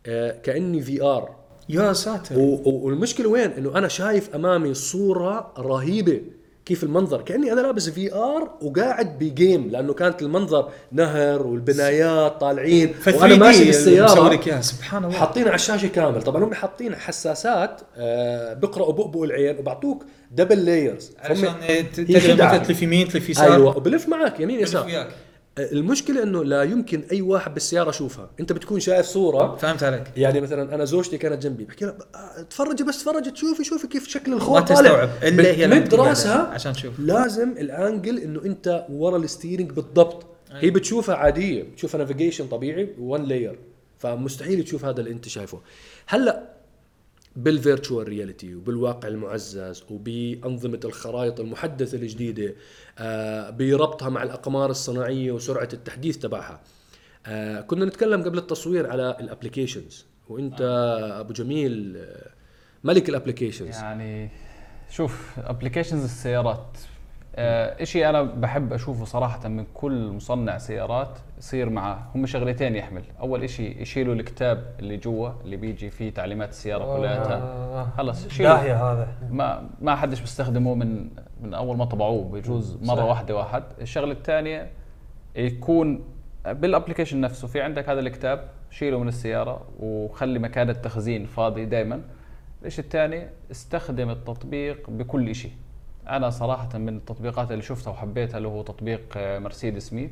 آه، كأني VR يا ساتر. والمشكلة وين؟ إنه أنا شايف أمامي صورة رهيبة. كيف المنظر؟ كأني أنا لابس VR وقاعد ب game لأنه كانت المنظر نهر والبنايات طالعين. وأنا ماشي بالسياره سبحان الله. حاطين على الشاشة كامل. طبعا هم حاطين حساسات آه بقرأوا بؤبؤ العين وبعطوك double layers عشان تدري. متى تلف يمين تلف يسار. أيوه وبلف معك يمين يسار. وياك. المشكلة إنه لا يمكن أي واحد بالسيارة يشوفها. أنت بتكون شايف صورة. فهمت عليك. يعني مثلا أنا زوجتي كانت جنبي بحكي لها آه، تفرجي بس تفرجي تشوفي شوفي كيف شكل ما الخوف تستوعب. إلا هي تقعد راسها عشان تشوف. لازم ال angle إنه أنت ورا ال steering بالضبط. هي بتشوفها عادية بتشوفها navigation طبيعي one layer فمستحيل تشوف هذا اللي أنت شايفه. هلأ بال virtual reality وبالواقع المعزز وبأنظمة الخرائط المحدثة الجديدة آه بربطها مع الأقمار الصناعية وسرعة التحديث تبعها. آه كنا نتكلم قبل التصوير على ال applications وأنت أبو جميل آه، ملك ال applications يعني شوف applications السيارات آه إشي أنا بحب أشوفه صراحة من كل مصنع سيارات يصير معاه. هم شغلتين يحمل. أول إشي يشيلوا الكتاب اللي جوا اللي بيجي فيه تعليمات السيارة كلها. آه، خلص شيلوا. داهية هذا. ما ما حدش بيستخدمه من من أول ما طبعوه بيجوز مرة صح. واحدة واحد. الشغلة الثانية يكون بالابلكيشن نفسه. في عندك هذا الكتاب شيله من السيارة وخلي مكان التخزين فاضي دائما الشيء الثاني استخدم التطبيق بكل شيء أنا صراحة من التطبيقات اللي شفتها وحبيتها اللي هو تطبيق آه، مرسيدس مي.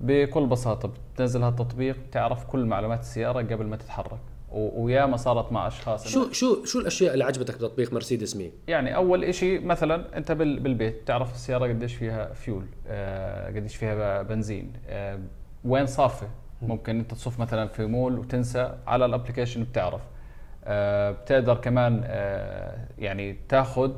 بكل بساطة بتنزل هالتطبيق تعرف كل معلومات السيارة قبل ما تتحرك. وياما صارت مع أشخاص شو شو شو الأشياء اللي عجبتك بتطبيق مرسيدس مي؟ يعني أول إشي مثلا أنت بال- بالبيت تعرف السيارة قديش فيها فيول آه قديش فيها بنزين. آه وين صافه ممكن أنت تصف مثلا في مول وتنسى على الأبلكيشن بتعرف. آه بتقدر كمان آه يعني تاخذ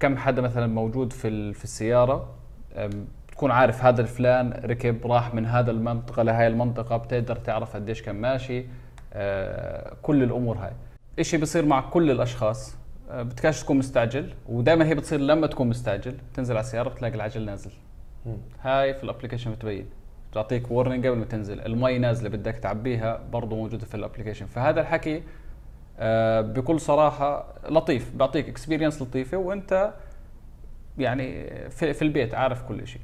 كم حدا مثلا موجود في في السيارة؟ آه تكون تكون عارف هذا الفلان ركب راح من هذا المنطقة لهي المنطقة بتقدر تعرف قديش كان ماشي. آه، كل الأمور هاي. إشي بصير مع كل الأشخاص. آه، بتكاش تكون مستعجل ودائما هي بتصير لما تكون مستعجل تنزل على السيارة بتلاقي العجل نازل. هاي في ال application بتبين. بتعطيك warning قبل ما تنزل. المي نازلة بدك تعبيها برضه موجودة في ال application. فهذا الحكي آه، بكل صراحة لطيف بيعطيك experience لطيفة وأنت يعني في, في البيت عارف كل شيء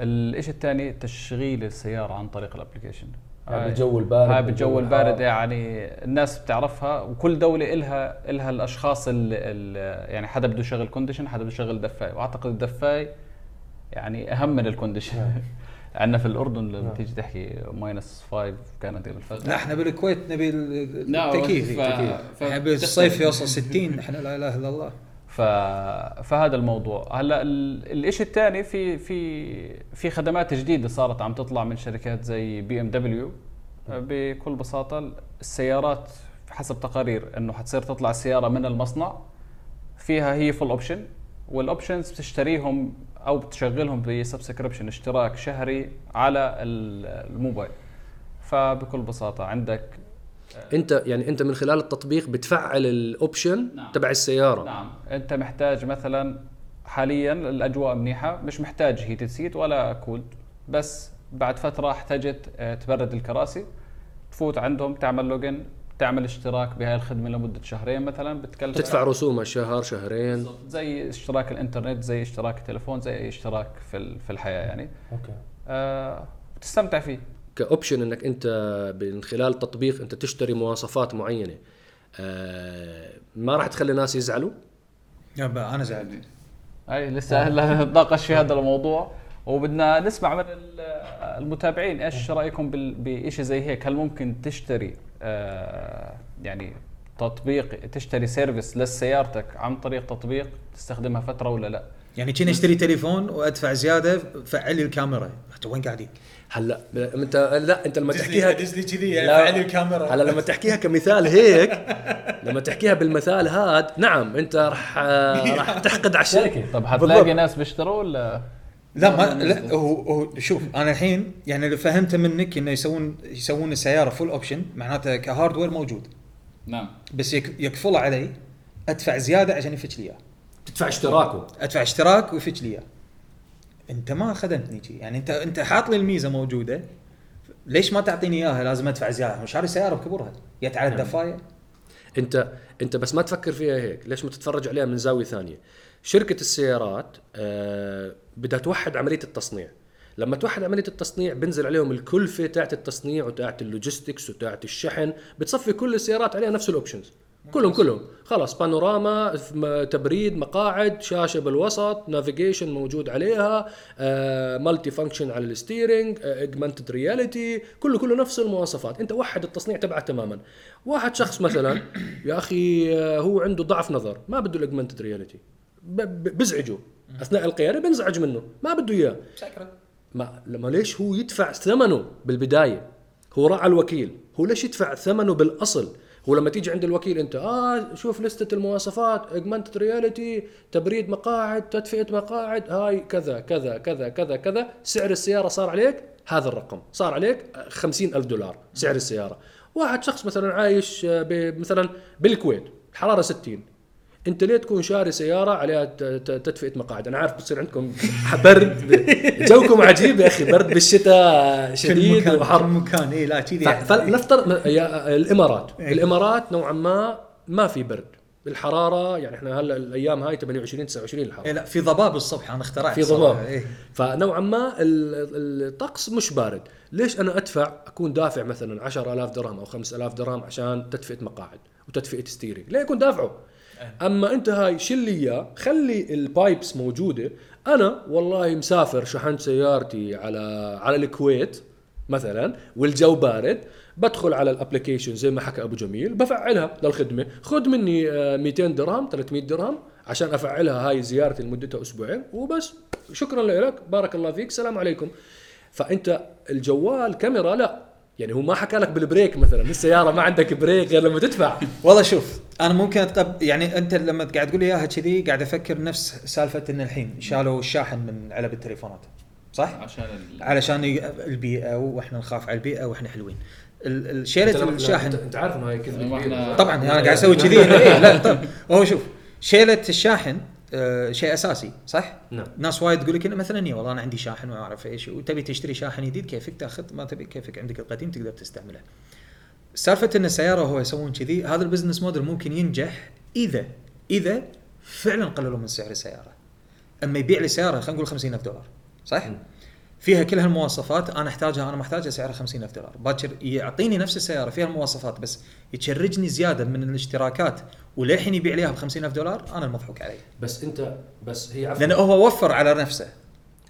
الشيء الثاني تشغيل السيارة عن طريق ال application هاي بالجو البارد هاي بالجو البارد. يعني الناس بتعرفها وكل دولة إلها إلها الأشخاص اللي يعني حدا بده يشغل condition حدا بده يشغل دفاي وأعتقد الدفاي يعني أهم من ال condition [LAUGHS] عندنا في الأردن لما تيجي تحكي minus 5 كانت بالفجر لا إحنا بالكويت نبي ال- نعم، التكييف. ف- ف- إحنا بالصيف يوصل 60 إحنا لا إله إلا الله. ف... فهذا الموضوع. هلا ال- الشيء الثاني في في في خدمات جديدة صارت عم تطلع من شركات زي بي إم دبليو. بكل بساطة السيارات حسب تقارير إنه حتصير تطلع السياره من المصنع فيها هي full option وال options بتشتريهم أو بتشغلهم ب subscription اشتراك شهري على ال- الموبايل. فبكل بساطة عندك أنت يعني أنت من خلال التطبيق بتفعل ال option نعم. تبع السيارة. نعم. أنت محتاج مثلا حاليا الأجواء منيحة مش محتاج heated seat ولا cooled بس بعد فترة احتجت آه، تبرد الكراسي تفوت عندهم تعمل login تعمل اشتراك بهاي الخدمة لمدة شهرين مثلا بتكلف تدفع رسومها شهر شهرين. زي اشتراك الإنترنت زي اشتراك التليفون زي أي اشتراك في في الحياة يعني. okay. آه بتستمتع فيه. ك option إنك أنت من خلال التطبيق أنت تشتري مواصفات معينة. آه ما راح تخلي ناس يزعلوا؟ يابا أنا زعلت أي لسه هلا نتناقش في هذا الموضوع. وبدنا نسمع من ال- المتابعين إيش رأيكم بال- بشيء زي هيك. هل ممكن تشتري يعني تطبيق تشتري service لسيارتك عن طريق تطبيق تستخدمها فترة ولا لا يعني كني اشتري تليفون وأدفع زيادة فعل لي الكاميرا رحت وين قاعدين؟ هلا انت لا أنت لما تحكيها دز لي كذي يعني لا. فعل لي الكاميرا هلا لما تحكيها كمثال هيك لما تحكيها بالمثال هاد نعم أنت راح آه، [LAUGHS] راح تحقد على الشركة طب حتلاقي. ناس بيشتروا ولا لا ما لا هو هو شوف أنا الحين يعني اللي فهمته منك إنه يسوون يسوون السيارة full option معناته ك hardware موجود. نعم. بس يك يقفله علي أدفع زيادة عشان يفتش لي إياه. تدفع اشتراكه. أدفع اشتراك ويفتش لي إياه. أنت ما خدمتني شي. يعني أنت أنت حاط لي الميزة موجودة. ليش ما تعطيني إياها؟ لازم أدفع زيادة. مش شاري سياره بكبرها جت على الدفايه أنت أنت بس ما تفكر فيها هيك. ليش ما تتفرج عليها من زاوية ثانية؟ شركة السيارات آه بدها توحد عملية التصنيع. لما توحد عملية التصنيع بنزل عليهم الكلفة تاعت التصنيع وتاعت ال logistics وتاعت الشحن بتصفي كل السيارات عليها نفس ال options كلهم كلهم. خلاص بانوراما تبريد مقاعد شاشة بالوسط navigation موجود عليها multifunction على ال steering augmented reality كله كله نفس المواصفات. انت وحد التصنيع تبعه تماما. واحد شخص مثلا يا أخي آه، هو عنده ضعف نظر ما بده ال augmented reality بزعجه. أثناء القيادة بنزعج منه. ما بده إياه. ما لما ليش هو يدفع ثمنه بالبداية؟ هو راعى الوكيل. هو ليش يدفع ثمنه بالأصل؟ هو لما تيجي عند الوكيل أنت آه شوف لستة المواصفات augmented reality تبريد مقاعد تدفئة مقاعد هاي كذا كذا كذا كذا كذا سعر السيارة صار عليك هذا الرقم. صار عليك خمسين ألف دولار سعر السيارة. واحد شخص مثلا عايش مثلا بالكويت الحرارة 60 انت ليه تكون شاري سيارة عليها تدفئة مقاعد؟ أنا عارف بتصير عندكم [LAUGHS] برد. جوكم عجيب يا أخي برد بالشتاء كل شديد مكان وحر. كل مكان اي لا كذي ف- فلنفترض الإمارات. إيه. الإمارات نوعا ما ما في برد. الحرارة يعني إحنا هلا الأيام هاي 28 29 الحراره إيه لا في ضباب الصبح أنا اخترعت في. ضباب. إيه. فنوعا ما ال- الطقس مش بارد. ليش أنا أدفع؟ أكون دافع مثلا 10000 درهم أو 5000 درهم عشان تدفئة مقاعد وتدفئة steering ليه أكون دافعه؟ أما أنت هاي شيل لي إياه خلي ال pipes موجودة. أنا والله مسافر شحنت سيارتي على على الكويت مثلا والجو بارد. بدخل على ال application زي ما حكى أبو جميل بفعلها للخدمة. خذ مني آه، 200 درهم 300 درهم عشان أفعلها هاي زيارتي لمدتها أسبوعين وبس. شكرا لك بارك الله فيك سلام عليكم. فأنت الجوال كاميرا لا. يعني هو ما حكى لك بال brake مثلا السياره ما عندك brake غير لما تدفع. والله شوف أنا ممكن أتقبل يعني أنت لما قاعد تقول لي إياها كذي قاعد أفكر نفس سالفة إن الحين شالوا الشاحن من علب التليفونات صح؟ عشان ال... علشان البيئة وإحنا نخاف على البيئة وإحنا حلوين. شيلة الشاحن انت عارف انه هاي كذبه طبعا أنا قاعد أسوي كذي. [LAUGHS] لا طب هو شوف شيلة الشاحن آه، شيء أساسي صح؟ نعم. ناس وايد تقول لك إنه مثلا إيه والله أنا عندي شاحن وما أعرف إيش وتبي تشتري شاحن جديد كيفك تأخذ ما تبي كيفك عندك القديم تقدر تستعمله. سالفة إن السيارة هو يسوون كذي هذا ال business model ممكن ينجح إذا إذا فعلا قللوا من سعر السيارة. أما يبيع لي سيارة خلينا نقول 50000 دولار صح؟ مم. فيها كل هالمواصفات أنا أحتاجها أنا محتاجها سعرها 50000 دولار. باكر يعطيني نفس السياره فيها المواصفات بس يتشرجني زيادة من الاشتراكات وللحين يبيع لي إياها ب 50000 دولار أنا المضحوك عليه بس أنت بس هي عفوا. لأنه هو وفر على نفسه.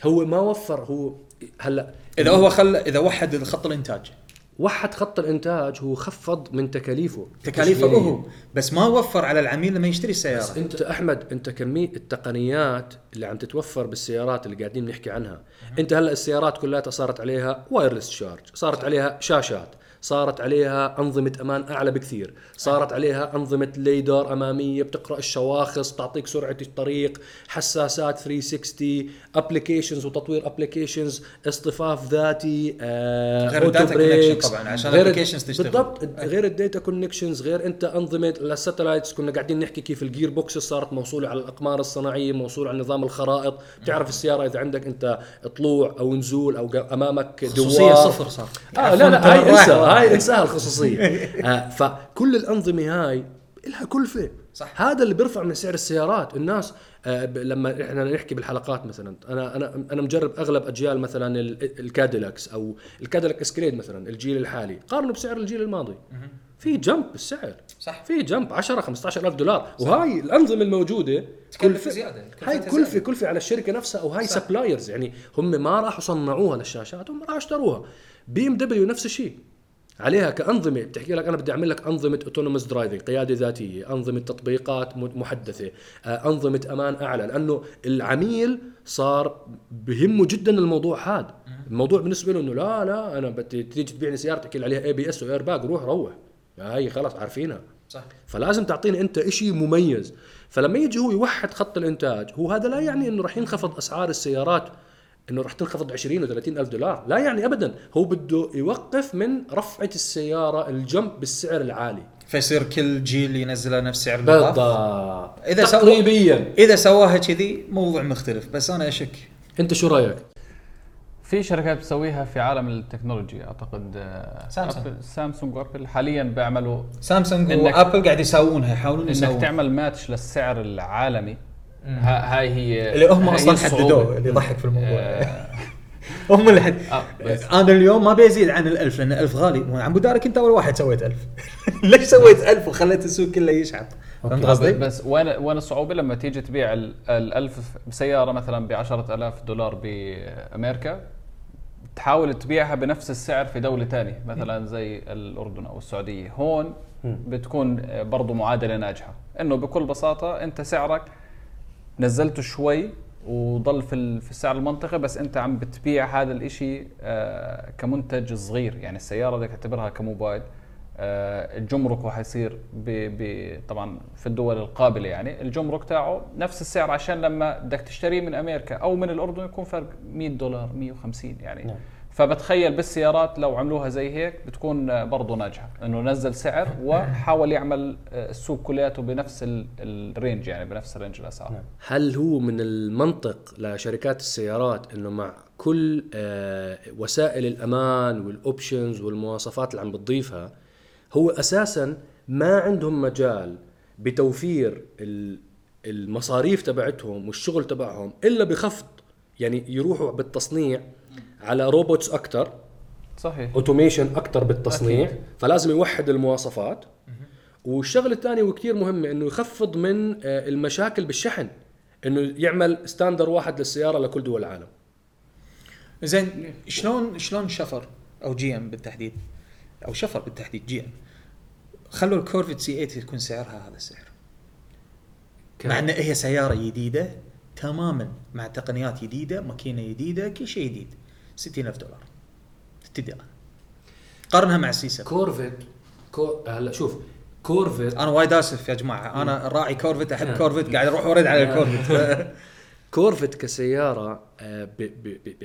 هو ما وفر هو هلا إذا هو خلى إذا وحد خط الإنتاج. وحد خط الإنتاج هو خفض من تكاليفه. تكاليفه. هو. بس ما وفر على العميل لما يشتري بس السياره أنت أحمد أنت كمية التقنيات اللي عم تتوفر بالسيارات اللي قاعدين نحكي عنها. أنت هلأ السيارات كلها صارت عليها وايرلس شارج صارت عليها شاشات. صارت عليها أنظمة أمان أعلى بكثير. صارت عليها أنظمة lidar أمامية بتقرأ الشواخص تعطيك سرعة الطريق حساسات 360 applications وتطوير applications اصطفاف ذاتي آه غير ال data connection طبعاً، عشان غير- applications تشتغل. بالضبط غير ال data connections غير أنت أنظمة ال satellites كنا قاعدين نحكي كيف ال gearbox صارت موصولة على الأقمار الصناعية موصولة على نظام الخرائط. بتعرف السيارة إذا عندك أنت طلوع أو نزول أو أمامك خصوصية دوار. صفر صار. آه لا لا هاي انسى. هاي [LAUGHS] انساها الخصوصية. [LAUGHS] آه فكل الأنظمة هاي لها كلفه صح. هذا اللي بيرفع من سعر السيارات. الناس آه لما إحنا نحكي بالحلقات مثلا أنا أنا أنا مجرب أغلب أجيال مثلا ال- الكاديلاكس أو الكاديلاك اسكليد مثلا الجيل الحالي. قارنه بسعر الجيل الماضي. في jump بالسعر. صح. في jump 10 15 ألف دولار. وهاي الأنظمة الموجودة تكلفة زيادة، هاي كلفه. كلفه على الشركة نفسها أو هاي suppliers يعني هم ما راحوا صنعوها للشاشات هم راحوا اشتروها. بي إم دبليو نفس الشيء. عليها كأنظمة بتحكي لك أنا بدي أعمل لك أنظمة autonomous driving قيادة ذاتية أنظمة تطبيقات محدثة آه، أنظمة أمان أعلى لأنه العميل صار بهمه جدا الموضوع هذا الموضوع بالنسبة له إنه لا لا أنا بدي تيجي تبيعني سيارة تحكي لي عليها ABS و air bag روح روح. هاي خلاص عارفينها. صح. فلازم تعطيني أنت إشي مميز. فلما يجي هو يوحد خط الإنتاج هو هذا لا يعني إنه راح ينخفض أسعار السيارات إنه راح تنخفض 20 و 30 ألف دولار. لا يعني ابدا. هو بده يوقف من رفعه السيارة الجمب بالسعر العالي. فيصير كل جيل ينزله نفس سعر بالضبط. إذا سوى- تقريبيا إذا سواها كذي موضوع مختلف بس أنا أشك. أنت شو رأيك؟ في شركات بتسويها في عالم التكنولوجيا أعتقد آه، سامسونج. أبل سامسونج وأبل حاليا بيعملوا سامسونج وأبل قاعد يسوونها يحاولون إنك يسوون تعمل ماتش للسعر العالمي. هاي هي اللي هم أصلا. حددوه اللي يضحك في الموضوع. آه، [LAUGHS] هم اللي حد آه، بس. أنا اليوم ما بيزيد عن الألف لأن الألف غالي. وعم بدارك أنت أول واحد سويت ألف. [LAUGHS] ليش سويت ألف وخليت السوق كله يشحط فهمت قصدي؟ بس وين وين الصعوبة لما تيجي تبيع ال- الألف سياره مثلا ب 10000 دولار بأمريكا؟ تحاول تبيعها بنفس السعر في دولة ثانية مثلا زي الأردن أو السعودية. هون بتكون برضو معادلة ناجحة. إنه بكل بساطة أنت سعرك نزلته شوي وضل في في السعر المنطقي بس أنت عم بتبيع هذا الإشي آه، كمنتج صغير. يعني السيارة بدك تعتبرها كموبايل. آه، الجمرك حيصير ب ب طبعا في الدول القابلة يعني. الجمرك تاعه نفس السعر عشان لما بدك تشتريه من أمريكا أو من الأردن يكون فرق 100 دولار 150 يعني. نعم. فبتخيل بالسيارات لو عملوها زي هيك بتكون برضه ناجحة إنه نزل سعر وحاول يعمل آه، السوق كلياته بنفس ال- ال range يعني بنفس range الأسعار نعم. هل هو من المنطق لشركات السيارات إنه مع كل آه، وسائل الأمان وال options والمواصفات اللي عم بتضيفها هو أساسا ما عندهم مجال بتوفير ال- المصاريف تبعتهم والشغل تبعهم إلا بخفض يعني يروحوا بالتصنيع على robots أكثر صحيح. automation أكثر بالتصنيع أكيد. فلازم يوحد المواصفات. والشغلة الثانية وكثير مهمة إنه يخفض من آه، المشاكل بالشحن إنه يعمل standard واحد للسيارة لكل دول العالم. زين شلون شلون شفر أو GM بالتحديد؟ أو شفر بالتحديد GM. خلوا الكورفت C 8 يكون سعرها هذا السعر. مع ان هي سيارة جديدة تماما مع تقنيات جديدة ماكينة جديدة كل شيء جديد. 60000 دولار. تبتدي قارنها مع ال C 7 كورفت كو... هلا شوف كورفت أنا وايد آسف يا جماعة. أنا راعي كورفت أحب. كورفت قاعد أروح ورد على. الكورفت كورفت [LAUGHS] كسيارة آه،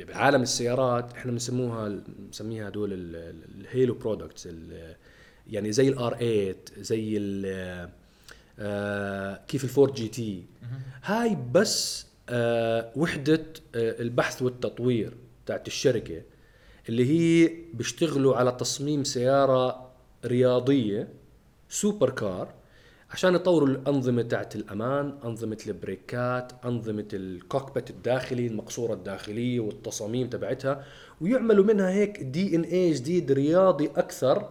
بعالم السيارات إحنا بنسموها بنسميها ال- ال halo products ال- يعني زي ال R 8 زي ال آه، كيف الفورد GT. هاي بس آه، وحدة البحث والتطوير. تاعت الشركة اللي هي بيشتغلوا على تصميم سيارة رياضية super car عشان يطوروا الأنظمة تاعت الأمان أنظمة ال brake ات أنظمة ال cockpit الداخلي المقصورة الداخلية والتصاميم تبعتها ويعملوا منها هيك DNA جديد رياضي أكثر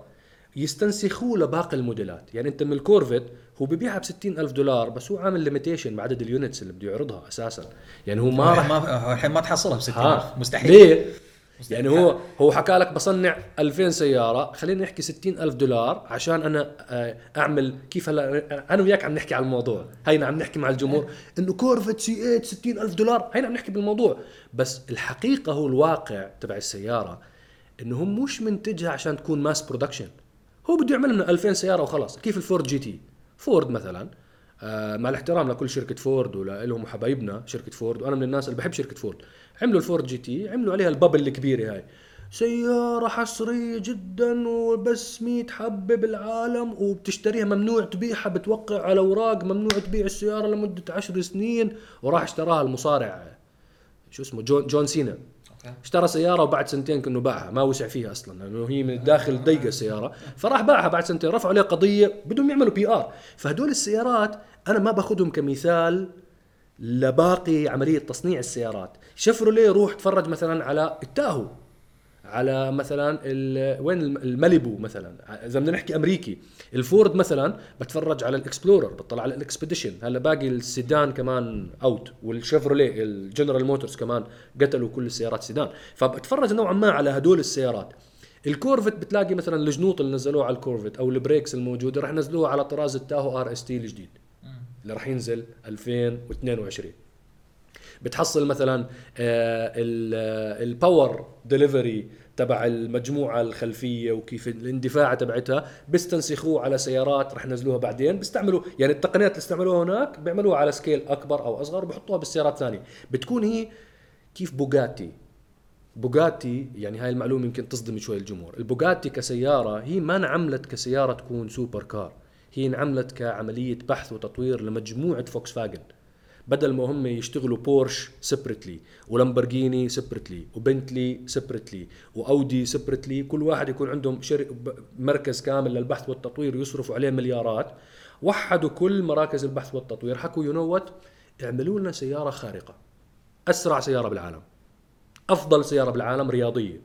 يستنسخوه لباقي الموديلات. يعني انت من الكورفت هو ببيعها ب ألف دولار بس هو عامل limitation بعدد ال units اللي بده يعرضها أساسا. يعني هو ما راح ما هو الحين ما تحصلها ب 60000 ها مستحيل. ليه؟ يعني هو هو حكى لك بصنع 2000 سيارة خلينا نحكي 60 ألف دولار عشان أنا آه، أعمل كيف هلا أنا وياك عم نحكي على الموضوع. هينا عم نحكي مع الجمهور إنه كورفت C 8 60 ألف دولار. هينا عم نحكي بالموضوع. بس الحقيقة هو الواقع تبع السيارة إنه هم مش منتجها عشان تكون mass production هو بده يعمل لنا 2000 سيارة وخلاص. كيف الفورد GT؟ فورد مثلا. آه مع الاحترام لكل شركة فورد ولهم حبايبنا شركة فورد وأنا من الناس اللي بحب شركة فورد. عملوا الفورد GT عملوا عليها ال bubble الكبيرة هاي. سيارة حصرية جدا وبس 100 حبة بالعالم وبتشتريها ممنوع تبيعها بتوقع على أوراق ممنوع تبيع السيارة لمدة عشر سنين وراح اشتراها المصارع. شو اسمه؟ جون, جون سينا. اشترى سيارة وبعد سنتين كأنه باعها ما وسع فيها أصلا لأنه هي من الداخل ضيقة السيارة. فراح باعها بعد سنتين رفعوا عليه قضية بدهم يعملوا PR فهدول السيارات أنا ما باخذهم كمثال لباقي عملية تصنيع السيارات. شفروليه روح تفرج مثلا على التاهو؟ على مثلا وين الم- الماليبو مثلا. إذا بدنا نحكي أمريكي الفورد مثلا بتفرج على الإكسبلورر بطلع على ال Expedition هلأ باقي السيدان كمان out والشيفروليه الجنرال موتورز كمان قتلوا كل السيارات سيدان. فبتفرج نوعا ما على هدول السيارات. الكورفت بتلاقي مثلا الجنوط اللي نزلوها على الكورفت أو ال brakes الموجودة رح ينزلوها على طراز التاهو RST الجديد. اللي راح ينزل 2022 بتحصل مثلا آه، ال- آه، ال power delivery تبع المجموعة الخلفية وكيف الاندفاع تبعتها بيستنسخوه على سيارات رح ينزلوها بعدين بيستعملوا يعني التقنيات اللي استعملوها هناك بيعملوها على scale أكبر أو أصغر وبحطوها بالسيارات الثانية بتكون هي كيف بوغاتي بوغاتي يعني هاي المعلومة يمكن تصدم شوي الجمهور. البوغاتي كسيارة هي ما انعملت كسيارة تكون super car هي انعملت كعملية بحث وتطوير لمجموعة فوكس فاجن بدل ما هم يشتغلوا بورش separately ولامبرجيني separately وبنتلي separately وأودي سيبرتلي كل واحد يكون عندهم مركز كامل للبحث والتطوير ويصرفوا عليه مليارات. وحدوا كل مراكز البحث والتطوير. حكوا you know what اعملوا لنا سيارة خارقة. أسرع سيارة بالعالم. أفضل سيارة بالعالم رياضية.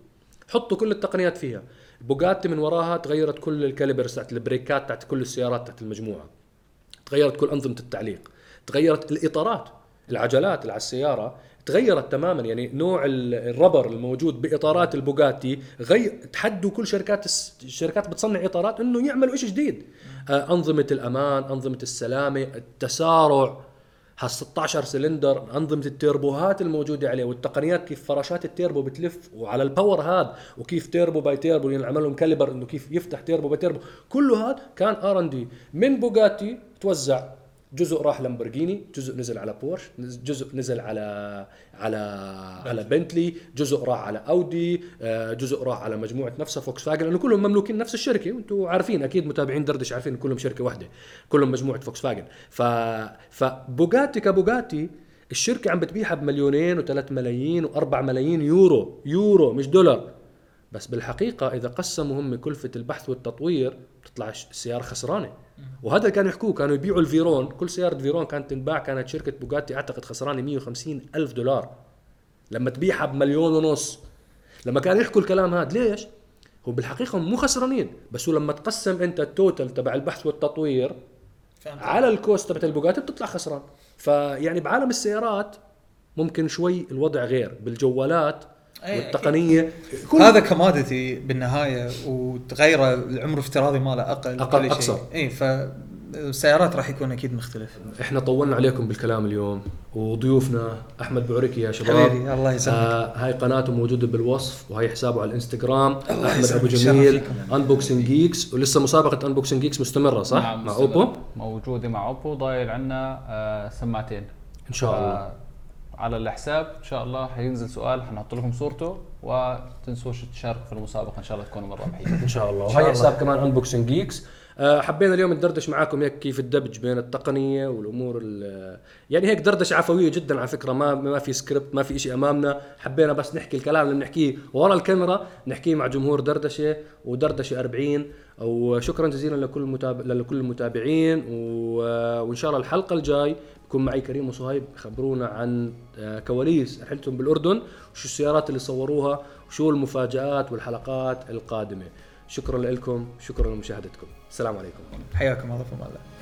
حطوا كل التقنيات فيها. بوغاتي من وراها تغيرت كل ال calipers تاعت البريكات تاعت كل السيارات تاعت المجموعة. تغيرت كل أنظمة التعليق. تغيرت الإطارات العجلات اللي على السيارة تغيرت تماما. يعني نوع ال- ال rubber الموجود بإطارات البوغاتي غير تحدوا كل شركات الشركات بتصنع إطارات إنه يعملوا شيء جديد. آه، أنظمة الأمان أنظمة السلامة التسارع ها 16 سلندر أنظمة التيربوهات الموجودة عليه والتقنيات كيف فراشات التيربو بتلف وعلى الباور هاد وكيف turbo by turbo ينعمل لهم caliber إنه كيف يفتح turbo by turbo. كله هاد كان R and D. من بوغاتي توزع جزء راح لامبورجيني جزء نزل على بورش جزء نزل على على على بنتلي جزء راح على أودي آه، جزء راح على مجموعة نفسها فوكس فاجن لأنه كلهم مملوكين نفس الشركة وأنتم عارفين أكيد متابعين دردش عارفين إن كلهم شركة واحدة كلهم مجموعة فوكس فاجن ف فبوغاتي كبوغاتي الشركة عم بتبيعها بمليونين و3 ملايين و4 ملايين يورو يورو مش دولار. بس بالحقيقة إذا قسموا هم كلفة البحث والتطوير بتطلع السيارة خسرانة. وهذا اللي كانوا يحكوه كانوا يبيعوا الفيرون. كل سيارة فيرون كانت تنباع كانت شركة بوغاتي أعتقد خسرانة 150 ألف دولار. لما تبيعها بمليون ونص. لما كانوا يحكوا الكلام هذا ليش؟ هو بالحقيقة هم مو خسرانين بس هو لما تقسم أنت ال total تبع البحث والتطوير فهمت. على ال cost تبعت البوغاتي بتطلع خسران. فيعني بعالم السيارات ممكن شوي الوضع غير. بالجوالات أي والتقنية كل هذا commodity بالنهاية وتغيره العمر الافتراضي ماله أقل شيء. أقصر. اي فالسيارات راح يكون أكيد مختلف. إحنا طولنا عليكم بالكلام اليوم وضيوفنا أحمد بعركي يا شباب. حبيبي الله يسلمك. آه هاي قناته موجودة بالوصف وهي حسابه على الإنستغرام أحمد أبو جميل. Unboxing Geeks ولسه مسابقة Unboxing Geeks مستمرة صح؟ نعم، مع. اوبو موجودة مع اوبو ضايل عنا آه، سماعتين. إن شاء الله. ف- على الحساب إن شاء الله حينزل سؤال حنحط لكم صورته وتنسوش تشاركوا في المسابقة إن شاء الله تكونوا من الرابحين إن شاء الله. وهي. حساب كمان Unboxing Geeks آه، حبينا اليوم ندردش معاكم هيك كيف الدمج بين التقنية والأمور ال- يعني هيك دردشة عفوية جدا على فكرة. ما ما في سكريبت ما في شيء أمامنا. حبينا بس نحكي الكلام اللي بنحكيه ورا الكاميرا نحكيه مع جمهور دردشة ودردشة 40 وشكرا جزيلا لكل المتابع لكل المتابعين. و... وإن شاء الله الحلقة الجاي بكون معي كريم وصهيب يخبرونا عن آه، كواليس رحلتهم بالأردن وشو السيارات اللي صوروها وشو المفاجآت والحلقات القادمة. شكرا لكم شكرا لمشاهدتكم. السلام عليكم. حياكم الله في الله.